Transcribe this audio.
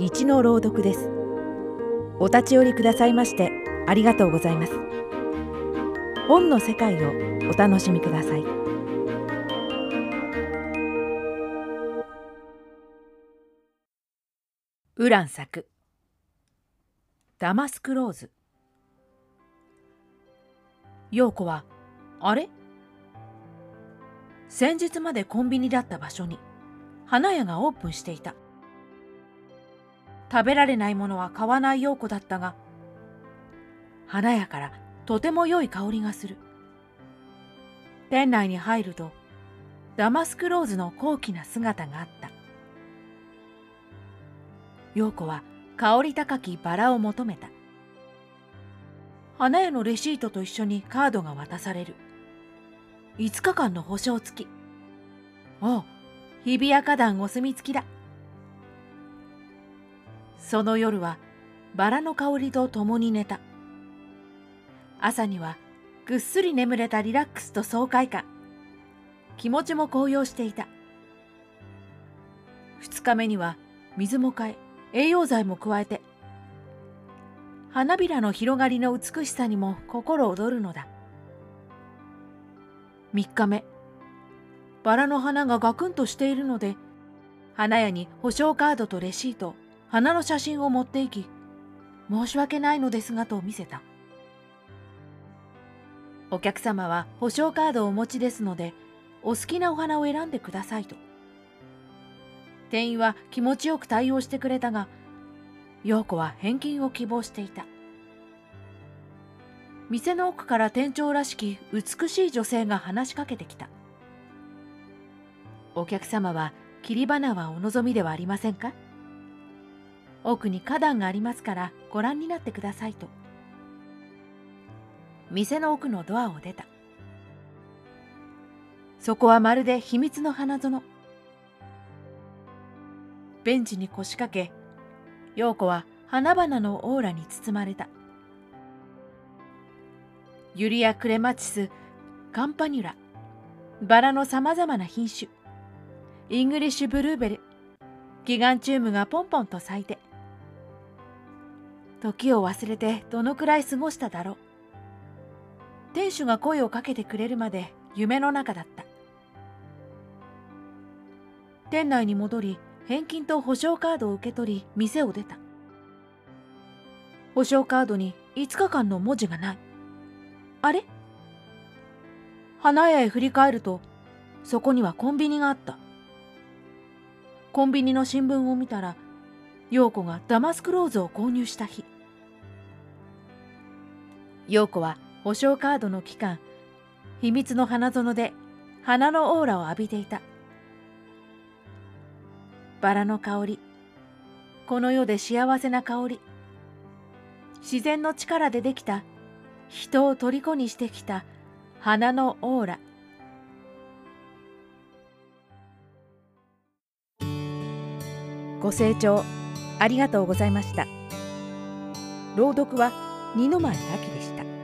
一の朗読です。お立ち寄りくださいましてありがとうございます。本の世界をお楽しみください。ウラン作。ダマスクローズ。陽子はあれ？先日までコンビニだった場所に花屋がオープンしていた。食べられないものは買わない陽子だったが花屋からとても良い香りがする。店内に入るとダマスクローズの高貴な姿があった。陽子は香り高きバラを求めた。花屋のレシートと一緒にカードが渡される。5日間の保証付き。おう日比谷花壇お墨付きだ。その夜はバラの香りと共に寝た。朝にはぐっすり眠れたリラックスと爽快感。気持ちも高揚していた。2日目には水も変え栄養剤も加えて。花びらの広がりの美しさにも心躍るのだ。3日目バラの花がガクンとしているので花屋に保証カードとレシート花の写真を持っていき申し訳ないのですがと見せた。お客様は保証カードをお持ちですのでお好きなお花を選んでくださいと。店員は気持ちよく対応してくれたが陽子は返金を希望していた。店の奥から店長らしき美しい女性が話しかけてきた。お客様は切り花はお望みではありませんか？奥に花壇がありますからご覧になってくださいと。店の奥のドアを出た。そこはまるで秘密の花園。ベンチに腰掛け陽子は花々のオーラに包まれた。ユリア・クレマチスカンパニュラバラのさまざまな品種イングリッシュブルーベルギガンチュームがポンポンと咲いて時を忘れてどのくらい過ごしただろう。店主が声をかけてくれるまで夢の中だった。店内に戻り返金と保証カードを受け取り店を出た。保証カードに5日間の文字がない。あれ？花屋へ振り返るとそこにはコンビニがあった。コンビニの新聞を見たら陽子がダマスクローズを購入した日。陽子は保証カードの期間秘密の花園で花のオーラを浴びていた。バラの香りこの世で幸せな香り自然の力でできた人を虜にしてきた花のオーラ。ご清聴ありがとうございました。朗読は二の前秋でした。